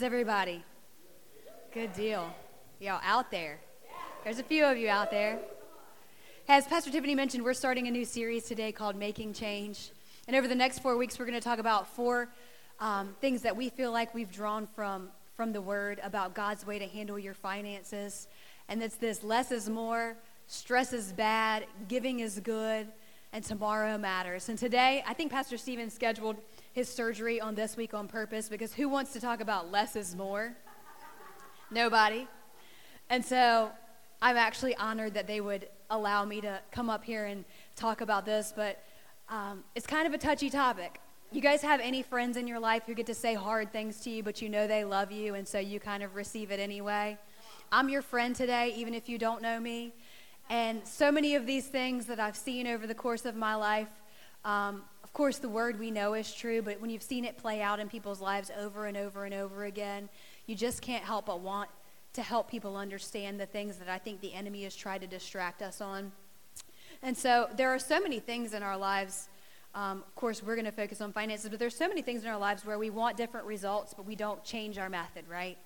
is everybody? Good deal. Y'all out there. There's a few of you out there. As Pastor Tiffany mentioned, we're starting a new series today called Making Change. And over the next four weeks, we're going to talk about four um, things that we feel like we've drawn from, from the Word about God's way to handle your finances. And it's this less is more, stress is bad, giving is good, and tomorrow matters. And today, I think Pastor Stephen scheduled his surgery on this week on purpose because who wants to talk about less is more? Nobody. And so I'm actually honored that they would allow me to come up here and talk about this, but um, it's kind of a touchy topic. You guys have any friends in your life who get to say hard things to you, but you know they love you, and so you kind of receive it anyway? I'm your friend today, even if you don't know me. And so many of these things that I've seen over the course of my life, um, of course, the word we know is true, but when you've seen it play out in people's lives over and over and over again, you just can't help but want to help people understand the things that I think the enemy has tried to distract us on. And so there are so many things in our lives um, of course, we're going to focus on finances, but there's so many things in our lives where we want different results, but we don't change our method, right?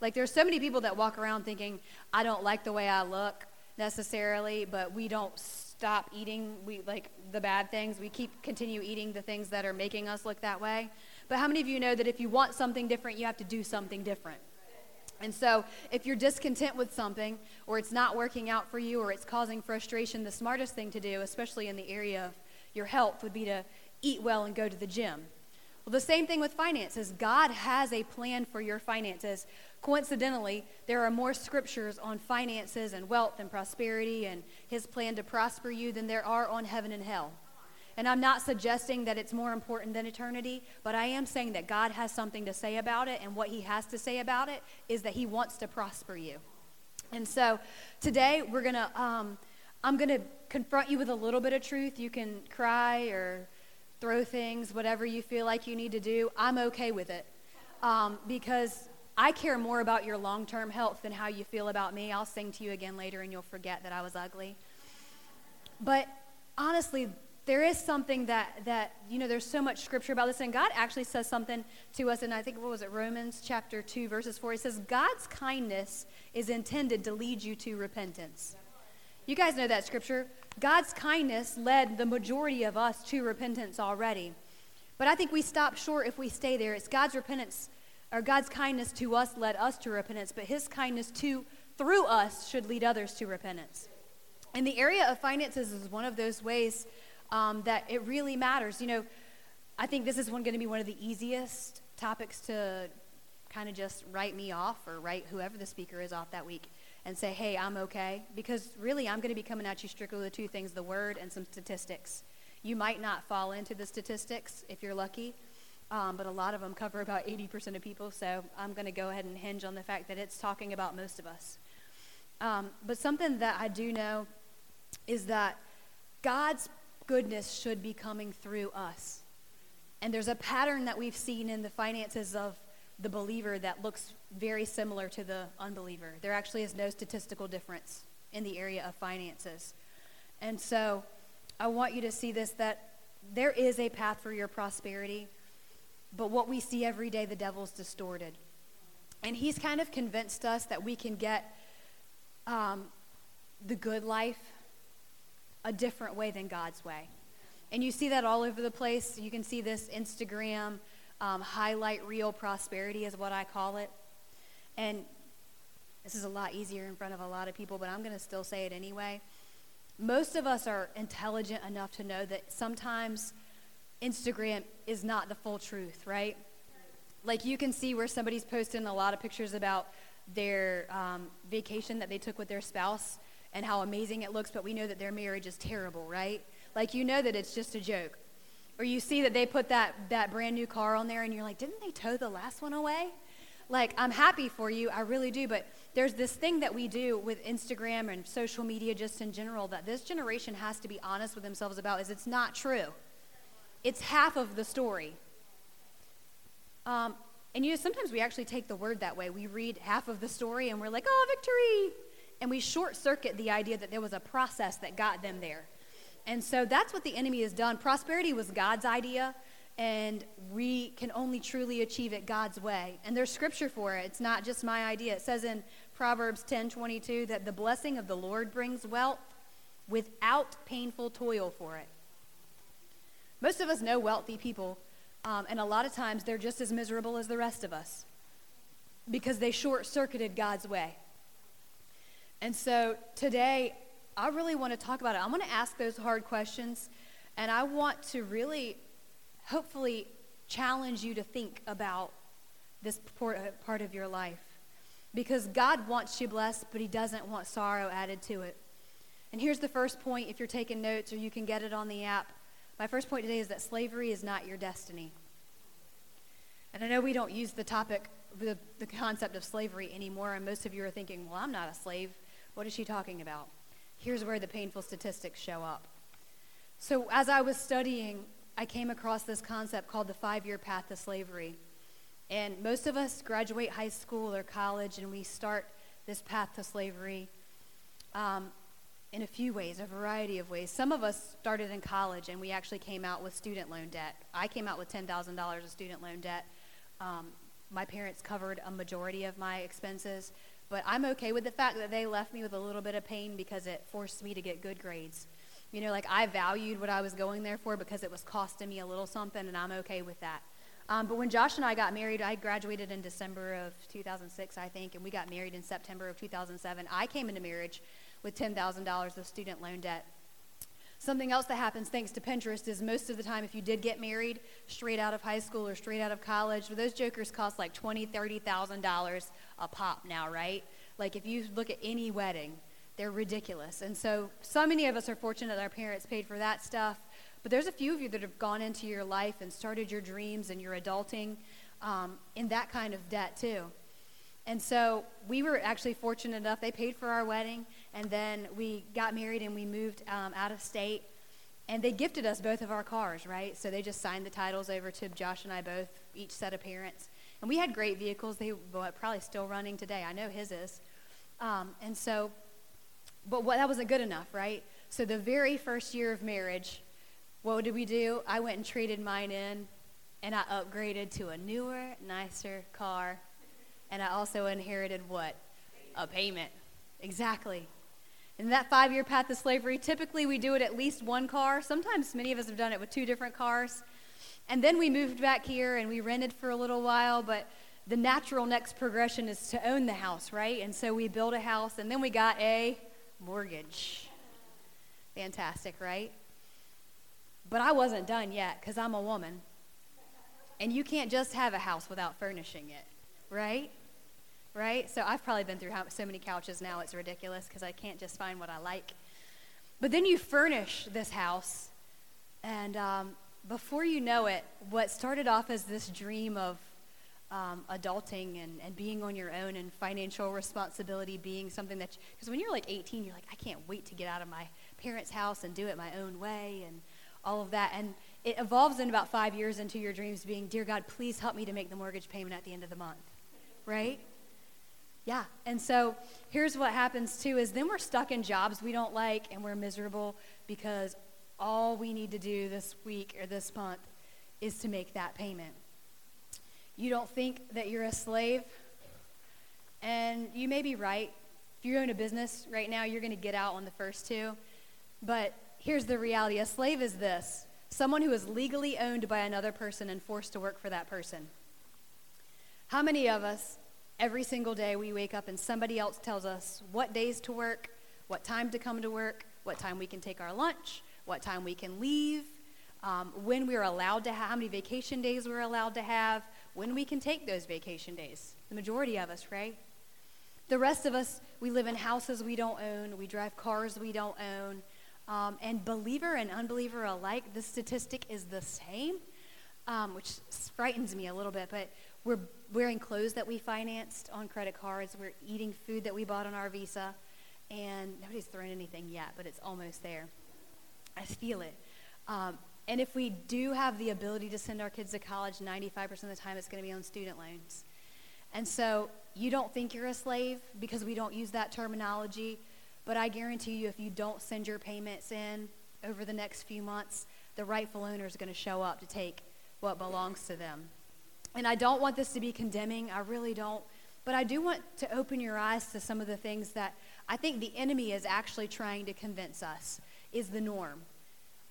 Like there's so many people that walk around thinking, I don't like the way I look necessarily, but we don't stop eating we like the bad things. We keep continue eating the things that are making us look that way. But how many of you know that if you want something different, you have to do something different? And so, if you're discontent with something, or it's not working out for you, or it's causing frustration, the smartest thing to do, especially in the area of your health would be to eat well and go to the gym. Well, the same thing with finances. God has a plan for your finances. Coincidentally, there are more scriptures on finances and wealth and prosperity and his plan to prosper you than there are on heaven and hell. And I'm not suggesting that it's more important than eternity, but I am saying that God has something to say about it, and what he has to say about it is that he wants to prosper you. And so today we're going to um, I'm going to confront you with a little bit of truth. You can cry or throw things, whatever you feel like you need to do. I'm okay with it um, because I care more about your long term health than how you feel about me. I'll sing to you again later and you'll forget that I was ugly. But honestly, there is something that, that, you know, there's so much scripture about this, and God actually says something to us, and I think, what was it, Romans chapter 2, verses 4. He says, God's kindness is intended to lead you to repentance. You guys know that scripture. God's kindness led the majority of us to repentance already. But I think we stop short if we stay there. It's God's repentance, or God's kindness to us led us to repentance, but His kindness to through us should lead others to repentance. And the area of finances is one of those ways um, that it really matters. You know, I think this is going to be one of the easiest topics to kind of just write me off or write whoever the speaker is off that week and say, hey, I'm okay. Because really, I'm going to be coming at you strictly with two things the word and some statistics. You might not fall into the statistics if you're lucky, um, but a lot of them cover about 80% of people. So I'm going to go ahead and hinge on the fact that it's talking about most of us. Um, but something that I do know is that God's goodness should be coming through us. And there's a pattern that we've seen in the finances of the believer that looks very similar to the unbeliever. There actually is no statistical difference in the area of finances. And so I want you to see this that there is a path for your prosperity, but what we see every day, the devil's distorted. And he's kind of convinced us that we can get um, the good life a different way than God's way. And you see that all over the place. You can see this Instagram um, highlight reel prosperity, is what I call it. And this is a lot easier in front of a lot of people, but I'm going to still say it anyway. Most of us are intelligent enough to know that sometimes Instagram is not the full truth, right? Like you can see where somebody's posting a lot of pictures about their um, vacation that they took with their spouse and how amazing it looks, but we know that their marriage is terrible, right? Like you know that it's just a joke. Or you see that they put that, that brand new car on there and you're like, didn't they tow the last one away? Like, I'm happy for you, I really do, but there's this thing that we do with Instagram and social media just in general that this generation has to be honest with themselves about is it's not true. It's half of the story. Um, and you know, sometimes we actually take the word that way. We read half of the story and we're like, oh, victory. And we short circuit the idea that there was a process that got them there. And so that's what the enemy has done. Prosperity was God's idea, and we can only truly achieve it God's way. And there's scripture for it. It's not just my idea. It says in Proverbs 10:22 that the blessing of the Lord brings wealth without painful toil for it. Most of us know wealthy people, um, and a lot of times they're just as miserable as the rest of us because they short circuited God's way. And so today, I really want to talk about it. I'm going to ask those hard questions, and I want to really, hopefully, challenge you to think about this part of your life. Because God wants you blessed, but He doesn't want sorrow added to it. And here's the first point if you're taking notes or you can get it on the app. My first point today is that slavery is not your destiny. And I know we don't use the topic, the, the concept of slavery anymore, and most of you are thinking, well, I'm not a slave. What is she talking about? here's where the painful statistics show up. So, as I was studying, I came across this concept called the five year path to slavery. And most of us graduate high school or college and we start this path to slavery um, in a few ways, a variety of ways. Some of us started in college and we actually came out with student loan debt. I came out with $10,000 of student loan debt. Um, my parents covered a majority of my expenses. But I'm okay with the fact that they left me with a little bit of pain because it forced me to get good grades. You know, like I valued what I was going there for because it was costing me a little something, and I'm okay with that. Um, but when Josh and I got married, I graduated in December of 2006, I think, and we got married in September of 2007. I came into marriage with $10,000 of student loan debt. Something else that happens thanks to Pinterest is most of the time, if you did get married straight out of high school or straight out of college, those jokers cost like twenty, thirty thousand dollars a pop now, right? Like if you look at any wedding, they're ridiculous. And so, so many of us are fortunate that our parents paid for that stuff. But there's a few of you that have gone into your life and started your dreams and your adulting um, in that kind of debt too. And so we were actually fortunate enough, they paid for our wedding, and then we got married and we moved um, out of state. And they gifted us both of our cars, right? So they just signed the titles over to Josh and I both, each set of parents. And we had great vehicles. They were probably still running today. I know his is. Um, and so, but what, that wasn't good enough, right? So the very first year of marriage, what did we do? I went and traded mine in, and I upgraded to a newer, nicer car and I also inherited what? A payment. Exactly. In that five year path to slavery, typically we do it at least one car. Sometimes many of us have done it with two different cars. And then we moved back here and we rented for a little while, but the natural next progression is to own the house, right? And so we built a house and then we got a mortgage. Fantastic, right? But I wasn't done yet because I'm a woman. And you can't just have a house without furnishing it, right? Right? So I've probably been through so many couches now, it's ridiculous because I can't just find what I like. But then you furnish this house, and um, before you know it, what started off as this dream of um, adulting and, and being on your own and financial responsibility being something that, because when you're like 18, you're like, I can't wait to get out of my parents' house and do it my own way and all of that. And it evolves in about five years into your dreams being, Dear God, please help me to make the mortgage payment at the end of the month, right? Yeah. And so here's what happens too is then we're stuck in jobs we don't like and we're miserable because all we need to do this week or this month is to make that payment. You don't think that you're a slave, and you may be right. If you own a business right now, you're going to get out on the first two. But here's the reality a slave is this someone who is legally owned by another person and forced to work for that person. How many of us Every single day we wake up and somebody else tells us what days to work, what time to come to work, what time we can take our lunch, what time we can leave, um, when we're allowed to have, how many vacation days we're allowed to have, when we can take those vacation days. The majority of us, right? The rest of us, we live in houses we don't own, we drive cars we don't own. Um, and believer and unbeliever alike, the statistic is the same, um, which frightens me a little bit. But we're wearing clothes that we financed on credit cards. We're eating food that we bought on our Visa. And nobody's thrown anything yet, but it's almost there. I feel it. Um, and if we do have the ability to send our kids to college, 95% of the time it's going to be on student loans. And so you don't think you're a slave because we don't use that terminology. But I guarantee you, if you don't send your payments in over the next few months, the rightful owner is going to show up to take what belongs to them. And I don't want this to be condemning, I really don't. But I do want to open your eyes to some of the things that I think the enemy is actually trying to convince us is the norm.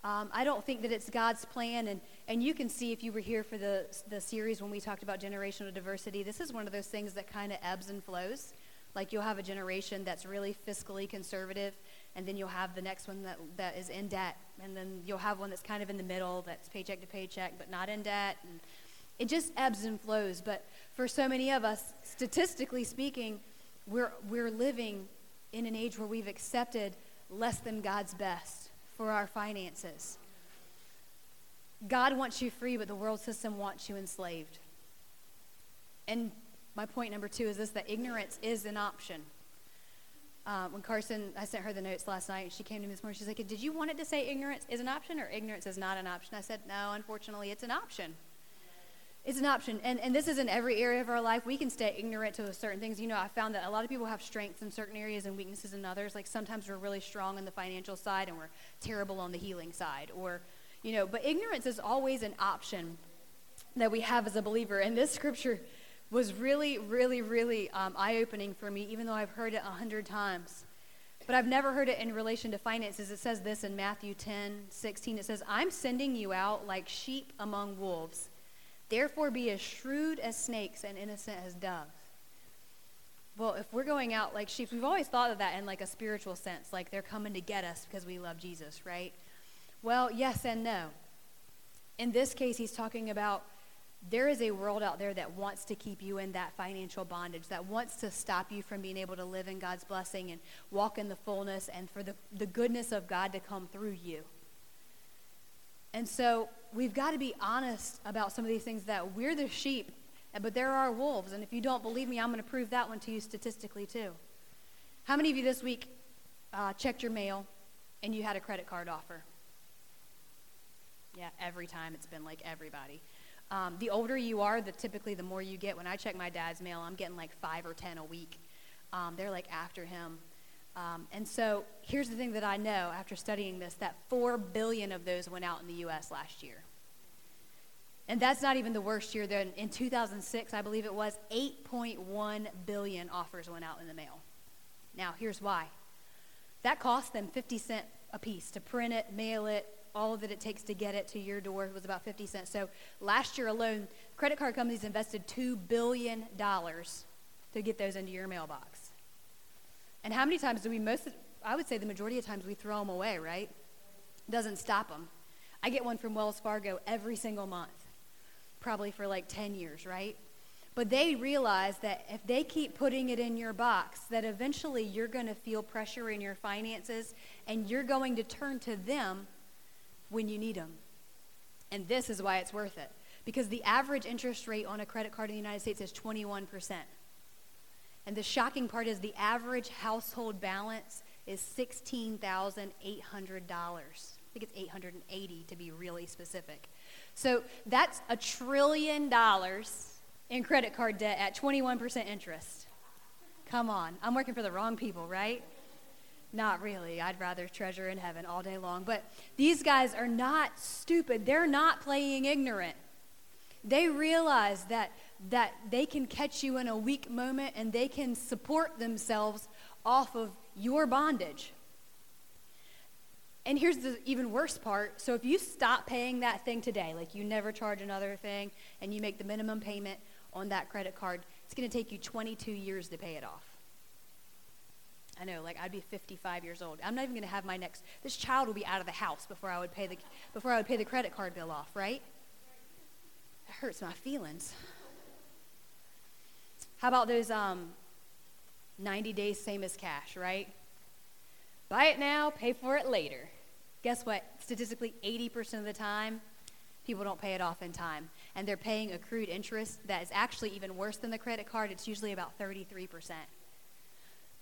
Um, I don't think that it's God's plan. And, and you can see if you were here for the, the series when we talked about generational diversity, this is one of those things that kind of ebbs and flows. Like you'll have a generation that's really fiscally conservative, and then you'll have the next one that, that is in debt. And then you'll have one that's kind of in the middle, that's paycheck to paycheck, but not in debt. And it just ebbs and flows. But for so many of us, statistically speaking, we're, we're living in an age where we've accepted less than God's best for our finances. God wants you free, but the world system wants you enslaved. And my point number two is this that ignorance is an option. Uh, when Carson, I sent her the notes last night, she came to me this morning. She's like, Did you want it to say ignorance is an option or ignorance is not an option? I said, No, unfortunately, it's an option. It's an option. And, and this is in every area of our life. We can stay ignorant to certain things. You know, I found that a lot of people have strengths in certain areas and weaknesses in others. Like sometimes we're really strong on the financial side and we're terrible on the healing side. Or, you know, but ignorance is always an option that we have as a believer. And this scripture was really, really, really um, eye opening for me, even though I've heard it a hundred times. But I've never heard it in relation to finances. It says this in Matthew 10 16. It says, I'm sending you out like sheep among wolves. Therefore, be as shrewd as snakes and innocent as doves. Well, if we're going out like sheep, we've always thought of that in like a spiritual sense, like they're coming to get us because we love Jesus, right? Well, yes and no. In this case, he's talking about there is a world out there that wants to keep you in that financial bondage, that wants to stop you from being able to live in God's blessing and walk in the fullness and for the, the goodness of God to come through you. And so we've got to be honest about some of these things that we're the sheep, but there are wolves. And if you don't believe me, I'm going to prove that one to you statistically, too. How many of you this week uh, checked your mail and you had a credit card offer? Yeah, every time it's been like everybody. Um, the older you are, the typically the more you get. When I check my dad's mail, I'm getting like five or ten a week. Um, they're like after him. Um, and so here's the thing that I know after studying this that 4 billion of those went out in the U.S. last year. And that's not even the worst year. Then in 2006, I believe it was, 8.1 billion offers went out in the mail. Now, here's why. That cost them 50 cent a piece to print it, mail it, all that it takes to get it to your door was about 50 cents. So last year alone, credit card companies invested $2 billion to get those into your mailbox. And how many times do we most, I would say the majority of times we throw them away, right? Doesn't stop them. I get one from Wells Fargo every single month, probably for like 10 years, right? But they realize that if they keep putting it in your box, that eventually you're going to feel pressure in your finances and you're going to turn to them when you need them. And this is why it's worth it. Because the average interest rate on a credit card in the United States is 21%. And the shocking part is the average household balance is $16,800. I think it's 880 to be really specific. So that's a trillion dollars in credit card debt at 21% interest. Come on. I'm working for the wrong people, right? Not really. I'd rather treasure in heaven all day long. But these guys are not stupid. They're not playing ignorant. They realize that, that they can catch you in a weak moment and they can support themselves off of your bondage. And here's the even worse part. So if you stop paying that thing today, like you never charge another thing, and you make the minimum payment on that credit card, it's going to take you 22 years to pay it off. I know, like I'd be 55 years old. I'm not even going to have my next. This child will be out of the house before I would pay the before I would pay the credit card bill off, right? That hurts my feelings. How about those um, 90 days same as cash, right? Buy it now, pay for it later. Guess what? Statistically, 80% of the time, people don't pay it off in time. And they're paying accrued interest that is actually even worse than the credit card. It's usually about 33%.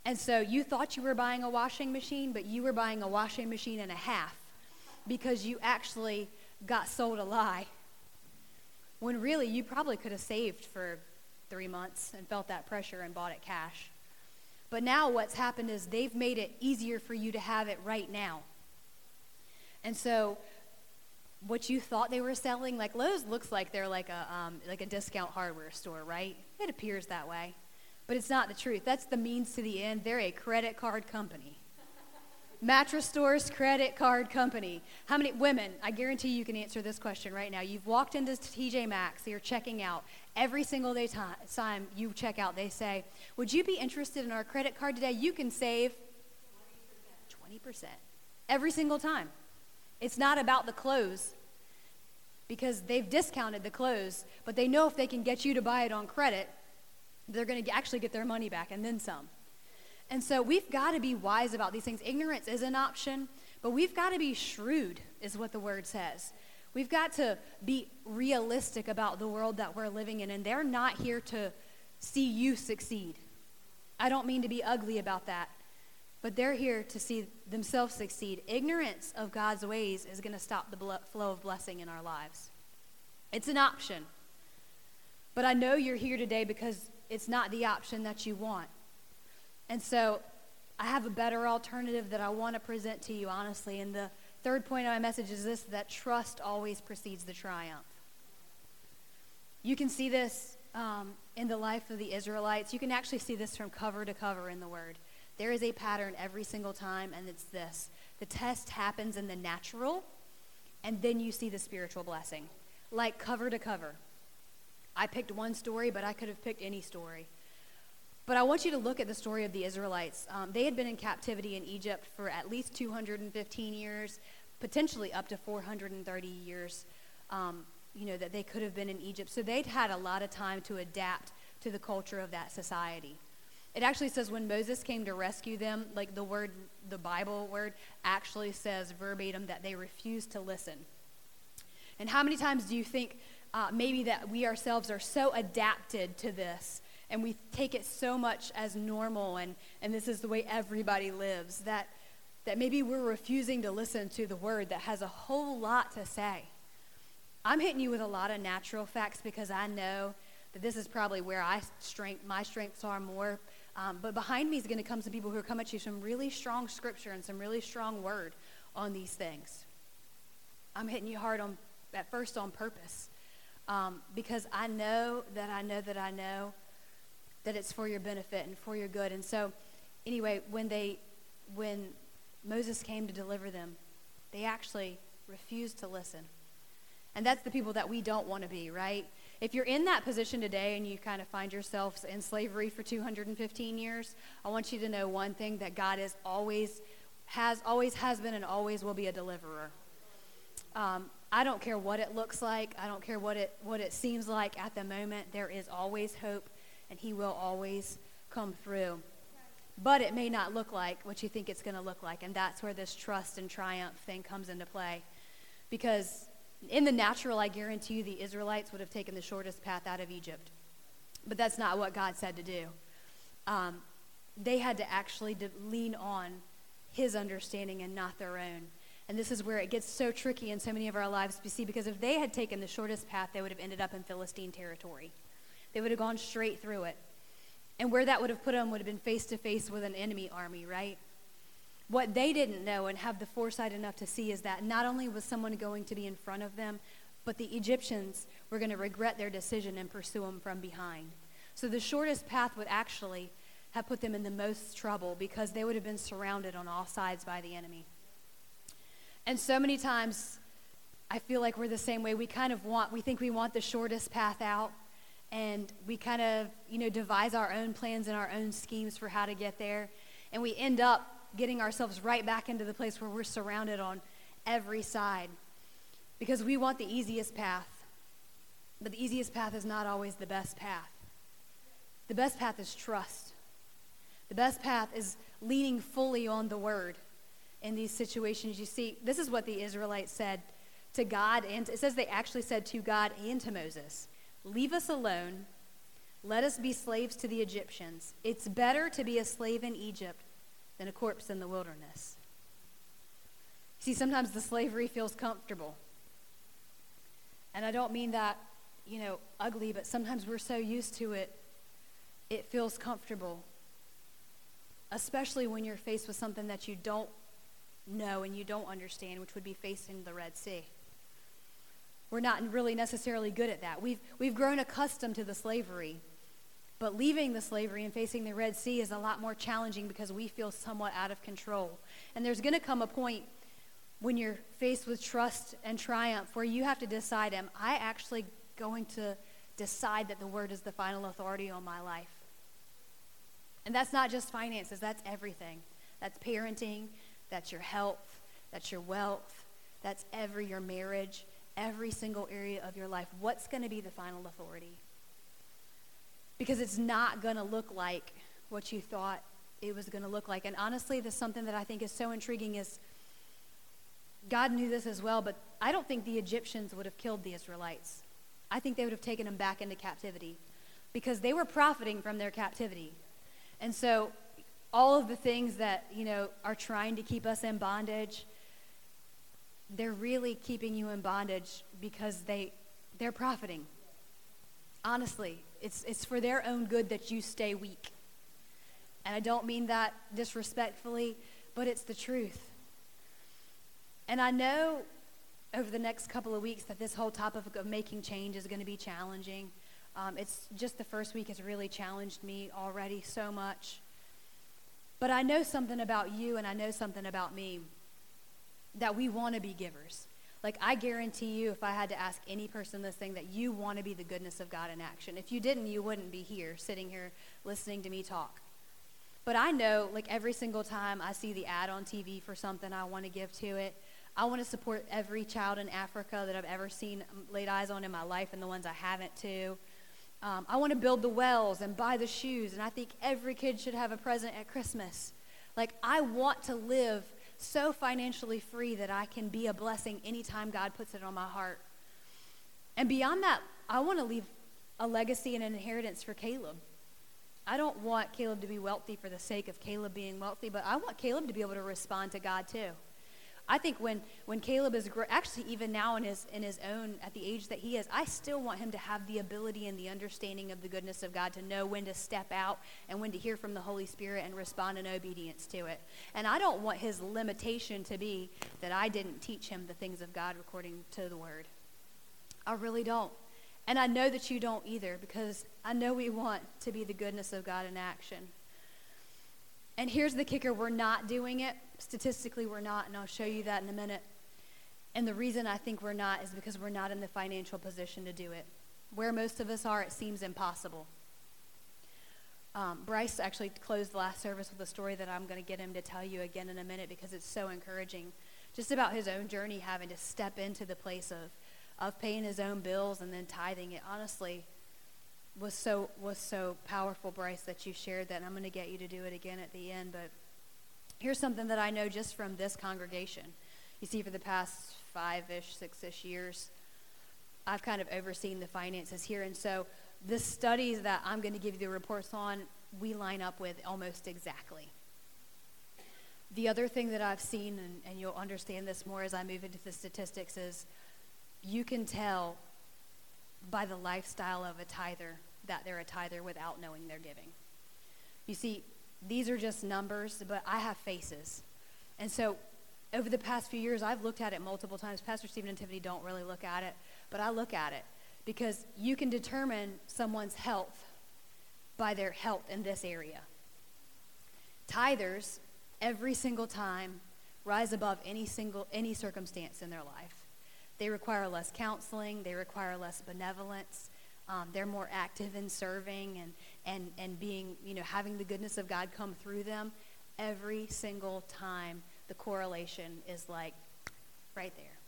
And so you thought you were buying a washing machine, but you were buying a washing machine and a half because you actually got sold a lie. When really you probably could have saved for three months and felt that pressure and bought it cash. But now what's happened is they've made it easier for you to have it right now. And so what you thought they were selling. Like Lowe's looks like they're like a um, like a discount hardware store, right? It appears that way, but it's not the truth. That's the means to the end. They're a credit card company. Mattress stores, credit card company. How many women? I guarantee you can answer this question right now. You've walked into TJ Maxx, you're checking out. Every single day time you check out, they say, Would you be interested in our credit card today? You can save 20%. Every single time. It's not about the clothes because they've discounted the clothes, but they know if they can get you to buy it on credit, they're going to actually get their money back and then some. And so we've got to be wise about these things. Ignorance is an option, but we've got to be shrewd, is what the word says. We've got to be realistic about the world that we're living in, and they're not here to see you succeed. I don't mean to be ugly about that, but they're here to see themselves succeed. Ignorance of God's ways is going to stop the flow of blessing in our lives. It's an option. But I know you're here today because it's not the option that you want. And so I have a better alternative that I want to present to you, honestly. And the third point of my message is this that trust always precedes the triumph. You can see this um, in the life of the Israelites. You can actually see this from cover to cover in the Word. There is a pattern every single time, and it's this the test happens in the natural, and then you see the spiritual blessing, like cover to cover. I picked one story, but I could have picked any story. But I want you to look at the story of the Israelites. Um, they had been in captivity in Egypt for at least 215 years, potentially up to 430 years, um, you know, that they could have been in Egypt. So they'd had a lot of time to adapt to the culture of that society. It actually says when Moses came to rescue them, like the word, the Bible word, actually says verbatim that they refused to listen. And how many times do you think uh, maybe that we ourselves are so adapted to this and we take it so much as normal and, and this is the way everybody lives that, that maybe we're refusing to listen to the word that has a whole lot to say. I'm hitting you with a lot of natural facts because I know that this is probably where I strength, my strengths are more. Um, but behind me is going to come some people who are coming at you some really strong scripture and some really strong word on these things. I'm hitting you hard on at first on purpose um, because I know that I know that I know that it's for your benefit and for your good. And so, anyway, when they, when Moses came to deliver them, they actually refused to listen. And that's the people that we don't want to be, right? If you're in that position today and you kind of find yourself in slavery for 215 years, I want you to know one thing that God is always has always has been and always will be a deliverer. Um, I don't care what it looks like. I don't care what it what it seems like at the moment. There is always hope and He will always come through. But it may not look like what you think it's going to look like, and that's where this trust and triumph thing comes into play. Because in the natural, I guarantee you the Israelites would have taken the shortest path out of Egypt. But that's not what God said to do. Um, they had to actually lean on His understanding and not their own. And this is where it gets so tricky in so many of our lives, you see, because if they had taken the shortest path, they would have ended up in Philistine territory. They would have gone straight through it. And where that would have put them would have been face to face with an enemy army, right? What they didn't know and have the foresight enough to see is that not only was someone going to be in front of them, but the Egyptians were going to regret their decision and pursue them from behind. So the shortest path would actually have put them in the most trouble because they would have been surrounded on all sides by the enemy. And so many times, I feel like we're the same way. We kind of want, we think we want the shortest path out and we kind of, you know, devise our own plans and our own schemes for how to get there. And we end up getting ourselves right back into the place where we're surrounded on every side because we want the easiest path. But the easiest path is not always the best path. The best path is trust. The best path is leaning fully on the word in these situations. You see, this is what the Israelites said to God, and it says they actually said to God and to Moses. Leave us alone. Let us be slaves to the Egyptians. It's better to be a slave in Egypt than a corpse in the wilderness. See, sometimes the slavery feels comfortable. And I don't mean that, you know, ugly, but sometimes we're so used to it, it feels comfortable. Especially when you're faced with something that you don't know and you don't understand, which would be facing the Red Sea. We're not really necessarily good at that. We've, we've grown accustomed to the slavery. But leaving the slavery and facing the Red Sea is a lot more challenging because we feel somewhat out of control. And there's going to come a point when you're faced with trust and triumph where you have to decide am I actually going to decide that the word is the final authority on my life? And that's not just finances, that's everything. That's parenting, that's your health, that's your wealth, that's every your marriage, every single area of your life. What's going to be the final authority? Because it's not going to look like what you thought it was going to look like. And honestly, there's something that I think is so intriguing is God knew this as well, but I don't think the Egyptians would have killed the Israelites. I think they would have taken them back into captivity because they were profiting from their captivity. And so all of the things that, you know, are trying to keep us in bondage, they're really keeping you in bondage because they they're profiting. Honestly, it's it's for their own good that you stay weak. And I don't mean that disrespectfully, but it's the truth. And I know over the next couple of weeks that this whole topic of making change is going to be challenging. Um, it's just the first week has really challenged me already so much. But I know something about you and I know something about me that we want to be givers. Like, I guarantee you, if I had to ask any person this thing, that you want to be the goodness of God in action. If you didn't, you wouldn't be here, sitting here, listening to me talk. But I know, like, every single time I see the ad on TV for something, I want to give to it. I want to support every child in Africa that I've ever seen um, laid eyes on in my life and the ones I haven't too. Um, I want to build the wells and buy the shoes, and I think every kid should have a present at Christmas. Like, I want to live so financially free that I can be a blessing anytime God puts it on my heart. And beyond that, I want to leave a legacy and an inheritance for Caleb. I don't want Caleb to be wealthy for the sake of Caleb being wealthy, but I want Caleb to be able to respond to God too. I think when, when Caleb is actually even now in his in his own at the age that he is, I still want him to have the ability and the understanding of the goodness of God to know when to step out and when to hear from the Holy Spirit and respond in obedience to it. And I don't want his limitation to be that I didn't teach him the things of God according to the word. I really don't. And I know that you don't either because I know we want to be the goodness of God in action. And here's the kicker we're not doing it. Statistically, we're not, and I'll show you that in a minute. And the reason I think we're not is because we're not in the financial position to do it. Where most of us are, it seems impossible. Um, Bryce actually closed the last service with a story that I'm going to get him to tell you again in a minute because it's so encouraging. Just about his own journey having to step into the place of, of paying his own bills and then tithing. It honestly was so was so powerful, Bryce, that you shared that. And I'm going to get you to do it again at the end. But here's something that I know just from this congregation. You see, for the past five-ish, six-ish years, I've kind of overseen the finances here, and so the studies that I'm going to give you the reports on, we line up with almost exactly. The other thing that I've seen, and, and you'll understand this more as I move into the statistics, is you can tell by the lifestyle of a tither that they're a tither without knowing they're giving. You see, these are just numbers, but I have faces. And so over the past few years, I've looked at it multiple times. Pastor Stephen and Tiffany don't really look at it, but I look at it because you can determine someone's health by their health in this area. Tithers, every single time, rise above any single any circumstance in their life. They require less counseling, they require less benevolence. Um, they're more active in serving and, and, and being, you know, having the goodness of God come through them. Every single time, the correlation is like right there.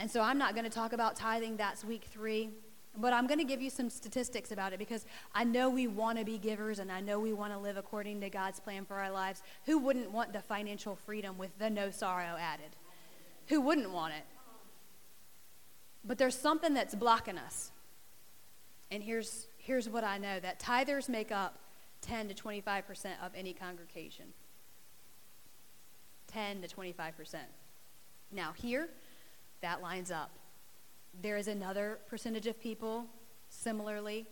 And so I'm not going to talk about tithing, that's week three. But I'm going to give you some statistics about it because I know we want to be givers and I know we want to live according to God's plan for our lives. Who wouldn't want the financial freedom with the no sorrow added? Who wouldn't want it? But there's something that's blocking us. And here's, here's what I know that tithers make up 10 to 25% of any congregation. 10 to 25%. Now, here, that lines up. There is another percentage of people, similarly,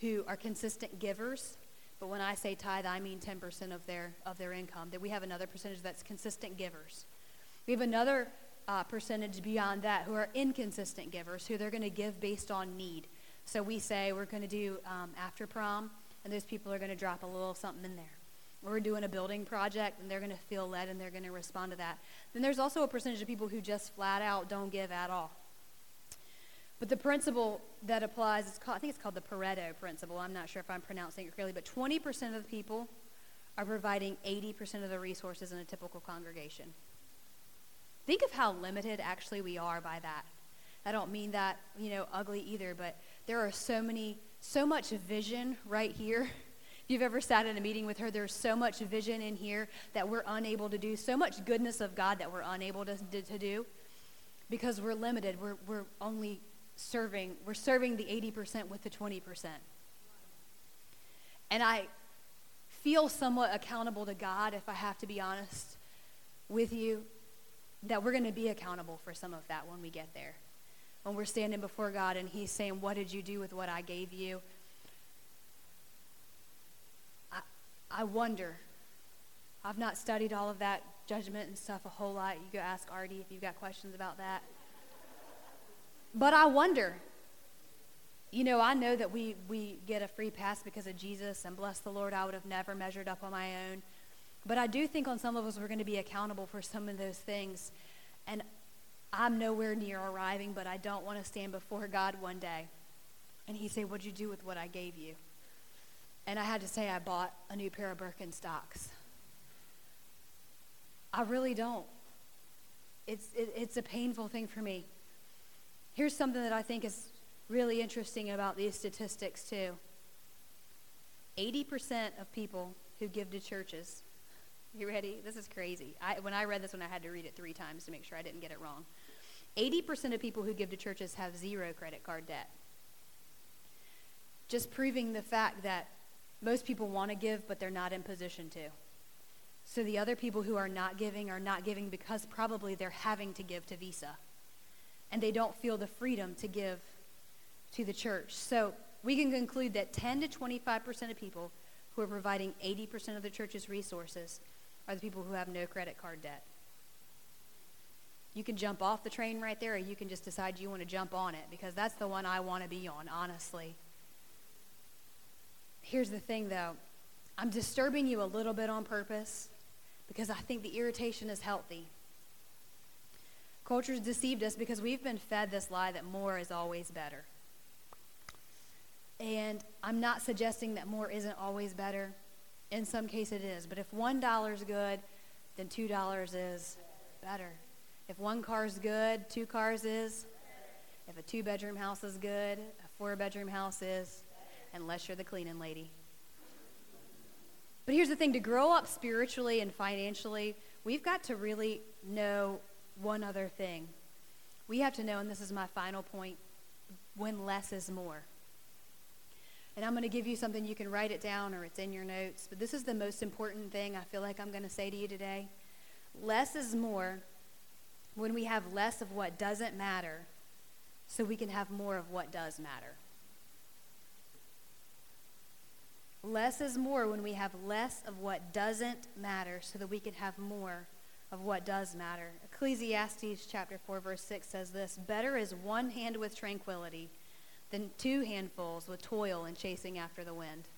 who are consistent givers. But when I say tithe, I mean 10% of their, of their income. That we have another percentage that's consistent givers. We have another uh, percentage beyond that who are inconsistent givers, who they're going to give based on need. So we say we're going to do um, after prom, and those people are going to drop a little something in there. we're doing a building project, and they're going to feel led, and they're going to respond to that. Then there's also a percentage of people who just flat out don't give at all. But the principle that applies, is called, I think it's called the Pareto principle. I'm not sure if I'm pronouncing it correctly, but 20% of the people are providing 80% of the resources in a typical congregation. Think of how limited actually we are by that. I don't mean that, you know, ugly either, but there are so many, so much vision right here. If you've ever sat in a meeting with her, there's so much vision in here that we're unable to do, so much goodness of God that we're unable to, to, do because we're limited. We're, we're only serving, we're serving the 80% with the 20%. And I feel somewhat accountable to God, if I have to be honest with you, that we're going to be accountable for some of that when we get there. When we're standing before God and He's saying, What did you do with what I gave you? I, I wonder. I've not studied all of that judgment and stuff a whole lot. You go ask Artie if you've got questions about that. But I wonder. You know, I know that we, we get a free pass because of Jesus, and bless the Lord, I would have never measured up on my own. But I do think on some levels we're going to be accountable for some of those things. And I'm nowhere near arriving, but I don't want to stand before God one day. And he said, What'd you do with what I gave you? And I had to say, I bought a new pair of Birkenstocks. I really don't. It's, it, it's a painful thing for me. Here's something that I think is really interesting about these statistics, too 80% of people who give to churches you ready? This is crazy. I, when I read this one, I had to read it three times to make sure I didn't get it wrong. 80% of people who give to churches have zero credit card debt. Just proving the fact that most people want to give, but they're not in position to. So the other people who are not giving are not giving because probably they're having to give to Visa. And they don't feel the freedom to give to the church. So we can conclude that 10 to 25% of people who are providing 80% of the church's resources are the people who have no credit card debt. You can jump off the train right there, or you can just decide you want to jump on it because that's the one I want to be on, honestly. Here's the thing, though I'm disturbing you a little bit on purpose because I think the irritation is healthy. Culture's deceived us because we've been fed this lie that more is always better. And I'm not suggesting that more isn't always better in some case it is. But if $1 is good, then $2 is better. If one car is good, two cars is. If a two bedroom house is good, a four bedroom house is, unless you're the cleaning lady. But here's the thing to grow up spiritually and financially, we've got to really know one other thing. We have to know, and this is my final point, when less is more. And I'm going to give you something you can write it down or it's in your notes. But this is the most important thing I feel like I'm going to say to you today. Less is more when we have less of what doesn't matter so we can have more of what does matter. Less is more when we have less of what doesn't matter so that we can have more of what does matter. Ecclesiastes chapter 4 verse 6 says this, better is one hand with tranquility than two handfuls with toil and chasing after the wind.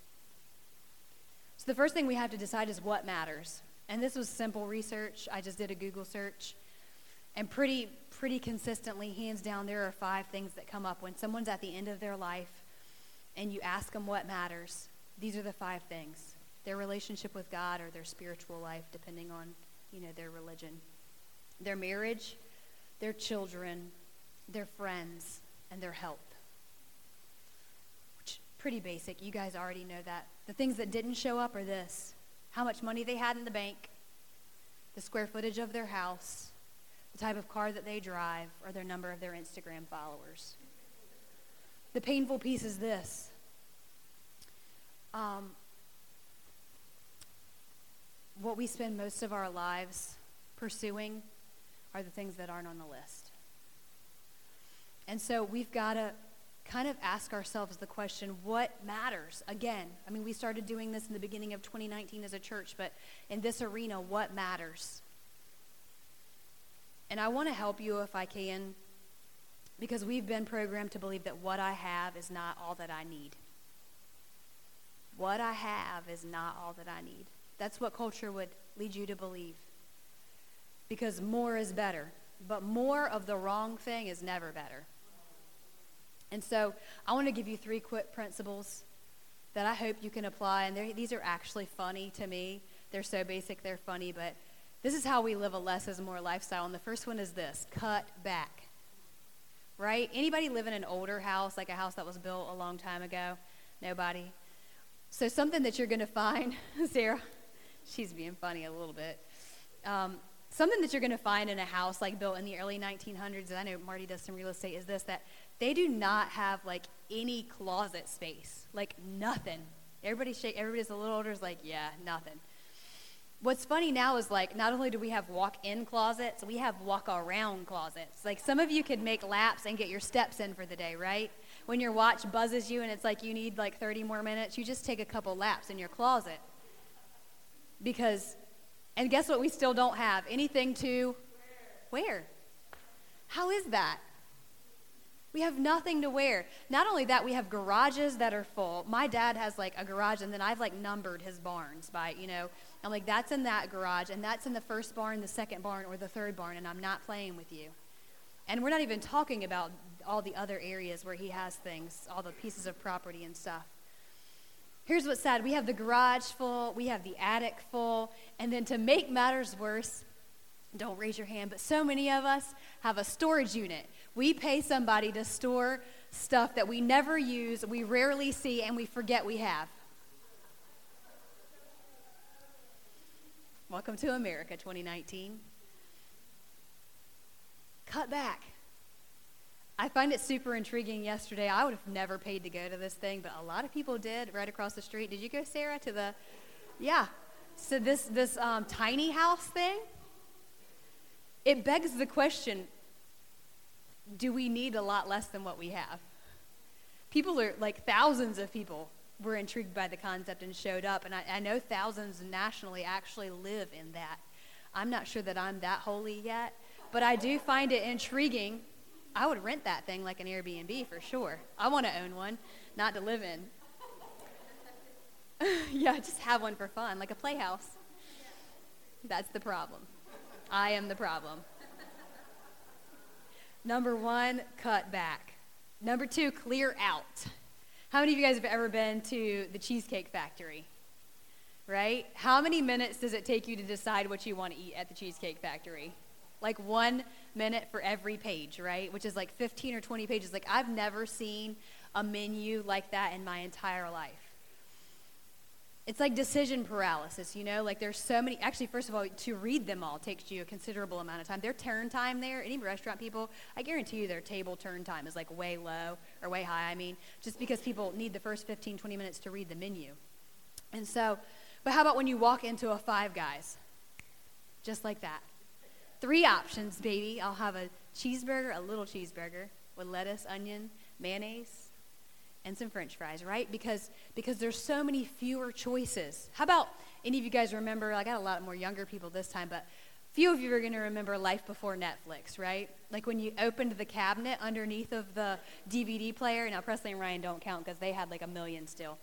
So the first thing we have to decide is what matters. And this was simple research. I just did a Google search. And pretty pretty consistently, hands down, there are five things that come up when someone's at the end of their life and you ask them what matters. These are the five things. Their relationship with God or their spiritual life, depending on, you know, their religion. Their marriage, their children, their friends, and their health pretty basic. You guys already know that. The things that didn't show up are this how much money they had in the bank, the square footage of their house, the type of car that they drive, or their number of their Instagram followers. The painful piece is this. Um, what we spend most of our lives pursuing are the things that aren't on the list. And so we've got to kind of ask ourselves the question what matters? Again, I mean, we started doing this in the beginning of 2019 as a church, but in this arena, what matters? And I want to help you if I can because we've been programmed to believe that what I have is not all that I need. What I have is not all that I need. That's what culture would lead you to believe. Because more is better. But more of the wrong thing is never better. And so I want to give you three quick principles that I hope you can apply. And these are actually funny to me. They're so basic, they're funny, but this is how we live a less is more lifestyle. And the first one is this cut back. Right? Anybody live in an older house, like a house that was built a long time ago? Nobody? So, something that you're going to find, Sarah, she's being funny a little bit. Um, something that you're going to find in a house like built in the early 1900s, and I know Marty does some real estate, is this that they do not have like any closet space, like nothing. Everybody shake. Everybody's a little older is like, yeah, nothing. What's funny now is like not only do we have walk-in closets, we have walk-around closets. Like some of you could make laps and get your steps in for the day, right? When your watch buzzes you and it's like you need like 30 more minutes, you just take a couple laps in your closet. Because and guess what we still don't have? Anything to wear. How is that? We have nothing to wear. Not only that, we have garages that are full. My dad has like a garage, and then I've like numbered his barns by, you know, I'm like, that's in that garage, and that's in the first barn, the second barn, or the third barn, and I'm not playing with you. And we're not even talking about all the other areas where he has things, all the pieces of property and stuff. Here's what's sad we have the garage full, we have the attic full, and then to make matters worse, don't raise your hand, but so many of us have a storage unit. We pay somebody to store stuff that we never use, we rarely see, and we forget we have. Welcome to America 2019. Cut back. I find it super intriguing yesterday. I would have never paid to go to this thing, but a lot of people did right across the street. Did you go, Sarah, to the. Yeah. So this, this um, tiny house thing, it begs the question do we need a lot less than what we have? People are like thousands of people were intrigued by the concept and showed up, and I, I know thousands nationally actually live in that. I'm not sure that I'm that holy yet, but I do find it intriguing I would rent that thing like an Airbnb for sure. I want to own one, not to live in. yeah, just have one for fun, like a playhouse. That's the problem. I am the problem. Number one, cut back. Number two, clear out. How many of you guys have ever been to the Cheesecake Factory? Right? How many minutes does it take you to decide what you want to eat at the Cheesecake Factory? Like one minute for every page, right? Which is like 15 or 20 pages. Like, I've never seen a menu like that in my entire life. It's like decision paralysis, you know? Like, there's so many. Actually, first of all, to read them all takes you a considerable amount of time. Their turn time there, any restaurant people, I guarantee you their table turn time is like way low or way high. I mean, just because people need the first 15, 20 minutes to read the menu. And so, but how about when you walk into a Five Guys? Just like that three options, baby. I'll have a cheeseburger, a little cheeseburger with lettuce, onion, mayonnaise, and some french fries, right? Because because there's so many fewer choices. How about any of you guys remember, I got a lot more younger people this time, but few of you are going to remember life before Netflix, right? Like when you opened the cabinet underneath of the DVD player. Now Presley and Ryan don't count because they had like a million still.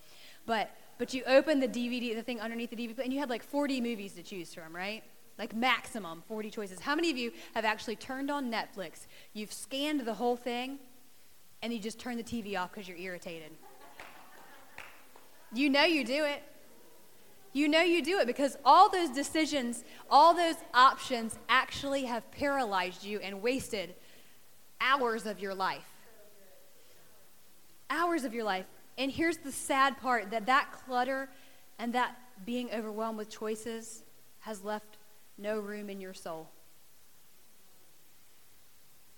But but you opened the DVD, the thing underneath the DVD, and you had like 40 movies to choose from, right? like maximum 40 choices. How many of you have actually turned on Netflix? You've scanned the whole thing and you just turn the TV off because you're irritated. You know you do it. You know you do it because all those decisions, all those options actually have paralyzed you and wasted hours of your life. Hours of your life. And here's the sad part that that clutter and that being overwhelmed with choices has left no room in your soul.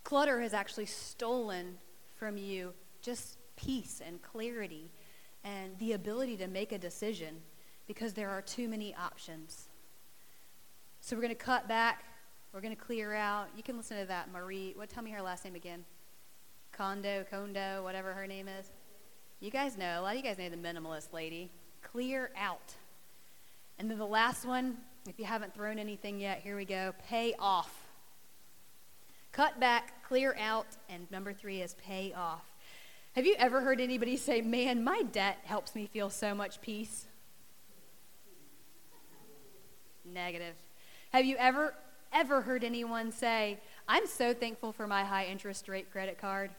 Clutter has actually stolen from you just peace and clarity and the ability to make a decision because there are too many options. So we're going to cut back. We're going to clear out. You can listen to that, Marie. What? Tell me her last name again. Kondo, Kondo, whatever her name is. You guys know. A lot of you guys know the minimalist lady. Clear out. And then the last one, if you haven't thrown anything yet, here we go. Pay off. cut back, clear out, and number three is pay off. Have you ever heard anybody say, Man, my debt helps me feel so much peace? Negative. Have you ever, ever heard anyone say, I'm so thankful for my high interest rate credit card?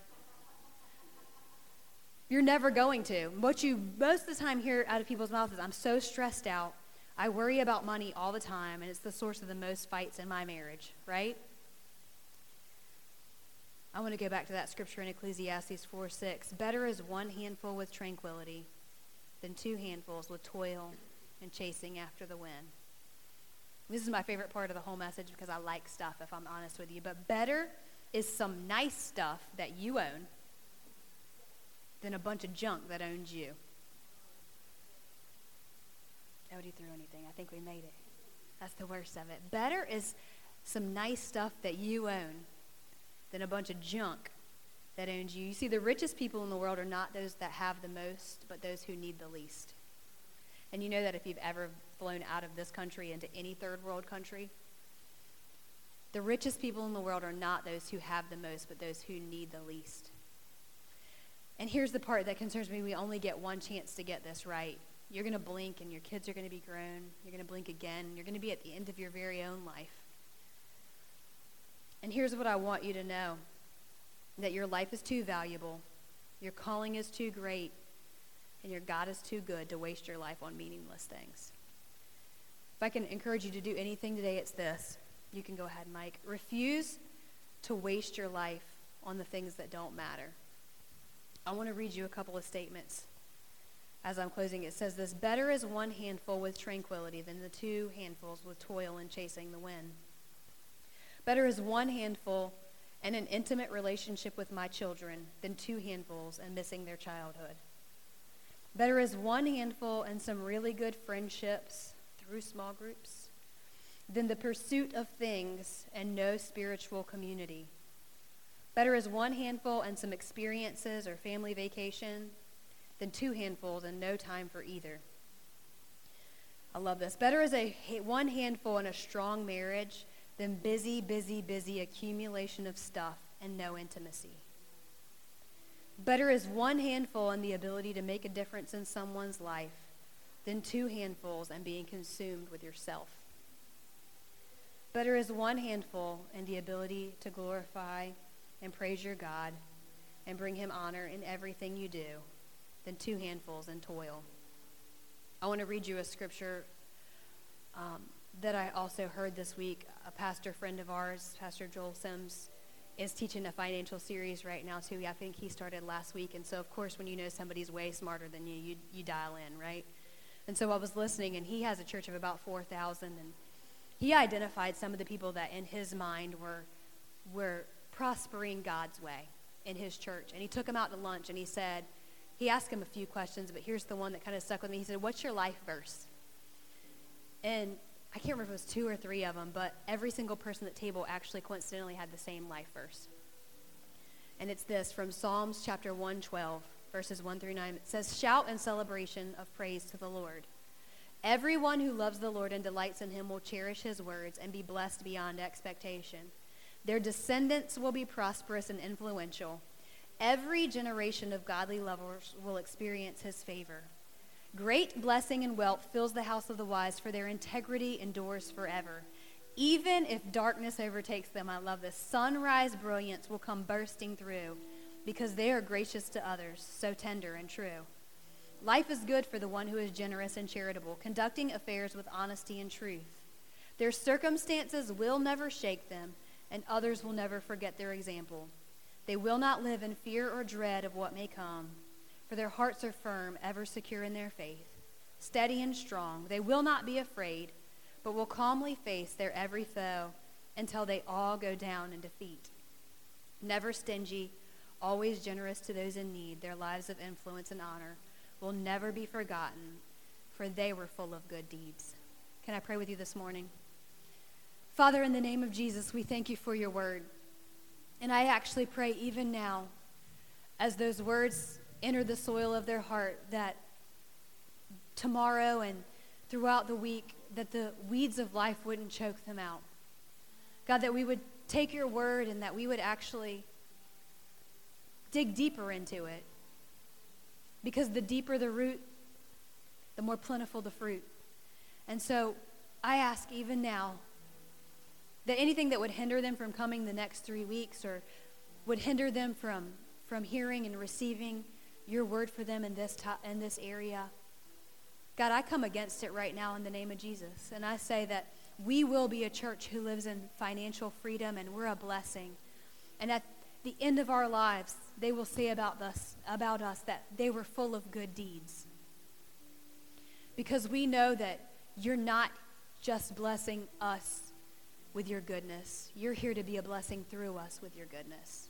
You're never going to. What you most of the time hear out of people's mouths is, I'm so stressed out. I worry about money all the time, and it's the source of the most fights in my marriage, right? I want to go back to that scripture in Ecclesiastes 4 6. Better is one handful with tranquility than two handfuls with toil and chasing after the wind. This is my favorite part of the whole message because I like stuff, if I'm honest with you. But better is some nice stuff that you own than a bunch of junk that owns you. Nobody threw anything. I think we made it. That's the worst of it. Better is some nice stuff that you own than a bunch of junk that owns you. You see, the richest people in the world are not those that have the most, but those who need the least. And you know that if you've ever flown out of this country into any third world country, the richest people in the world are not those who have the most, but those who need the least. And here's the part that concerns me we only get one chance to get this right. You're going to blink, and your kids are going to be grown. You're going to blink again. You're going to be at the end of your very own life. And here's what I want you to know that your life is too valuable, your calling is too great, and your God is too good to waste your life on meaningless things. If I can encourage you to do anything today, it's this. You can go ahead, Mike. Refuse to waste your life on the things that don't matter. I want to read you a couple of statements as I'm closing. It says this Better is one handful with tranquility than the two handfuls with toil and chasing the wind. Better is one handful and an intimate relationship with my children than two handfuls and missing their childhood. Better is one handful and some really good friendships through small groups than the pursuit of things and no spiritual community. Better is one handful and some experiences or family vacation than two handfuls and no time for either. I love this. Better is a one handful and a strong marriage than busy, busy, busy accumulation of stuff and no intimacy. Better is one handful and the ability to make a difference in someone's life than two handfuls and being consumed with yourself. Better is one handful and the ability to glorify and praise your God and bring him honor in everything you do than two handfuls and toil. I want to read you a scripture um, that I also heard this week, a pastor friend of ours, Pastor Joel Sims, is teaching a financial series right now too. I think he started last week, and so of course, when you know somebody's way smarter than you, you you dial in, right? And so I was listening, and he has a church of about four thousand, and he identified some of the people that in his mind were were prospering God's way in his church, and he took him out to lunch, and he said, he asked him a few questions, but here's the one that kind of stuck with me. He said, "What's your life verse?" And I can't remember if it was two or three of them, but every single person at the table actually coincidentally had the same life verse. And it's this from Psalms chapter 112, verses 1 through 9. It says, Shout in celebration of praise to the Lord. Everyone who loves the Lord and delights in him will cherish his words and be blessed beyond expectation. Their descendants will be prosperous and influential. Every generation of godly lovers will experience his favor. Great blessing and wealth fills the house of the wise, for their integrity endures forever. Even if darkness overtakes them, I love this. Sunrise brilliance will come bursting through because they are gracious to others, so tender and true. Life is good for the one who is generous and charitable, conducting affairs with honesty and truth. Their circumstances will never shake them, and others will never forget their example. They will not live in fear or dread of what may come for their hearts are firm, ever secure in their faith, steady and strong. They will not be afraid, but will calmly face their every foe until they all go down in defeat. Never stingy, always generous to those in need, their lives of influence and honor will never be forgotten, for they were full of good deeds. Can I pray with you this morning? Father, in the name of Jesus, we thank you for your word. And I actually pray even now, as those words enter the soil of their heart that tomorrow and throughout the week that the weeds of life wouldn't choke them out. God, that we would take your word and that we would actually dig deeper into it. Because the deeper the root, the more plentiful the fruit. And so I ask even now that anything that would hinder them from coming the next three weeks or would hinder them from, from hearing and receiving your word for them in this, to- in this area, God, I come against it right now in the name of Jesus. And I say that we will be a church who lives in financial freedom and we're a blessing. And at the end of our lives, they will say about us, about us that they were full of good deeds. Because we know that you're not just blessing us with your goodness, you're here to be a blessing through us with your goodness.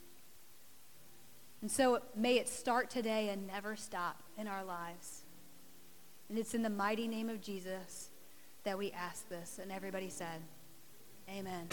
And so may it start today and never stop in our lives. And it's in the mighty name of Jesus that we ask this. And everybody said, Amen.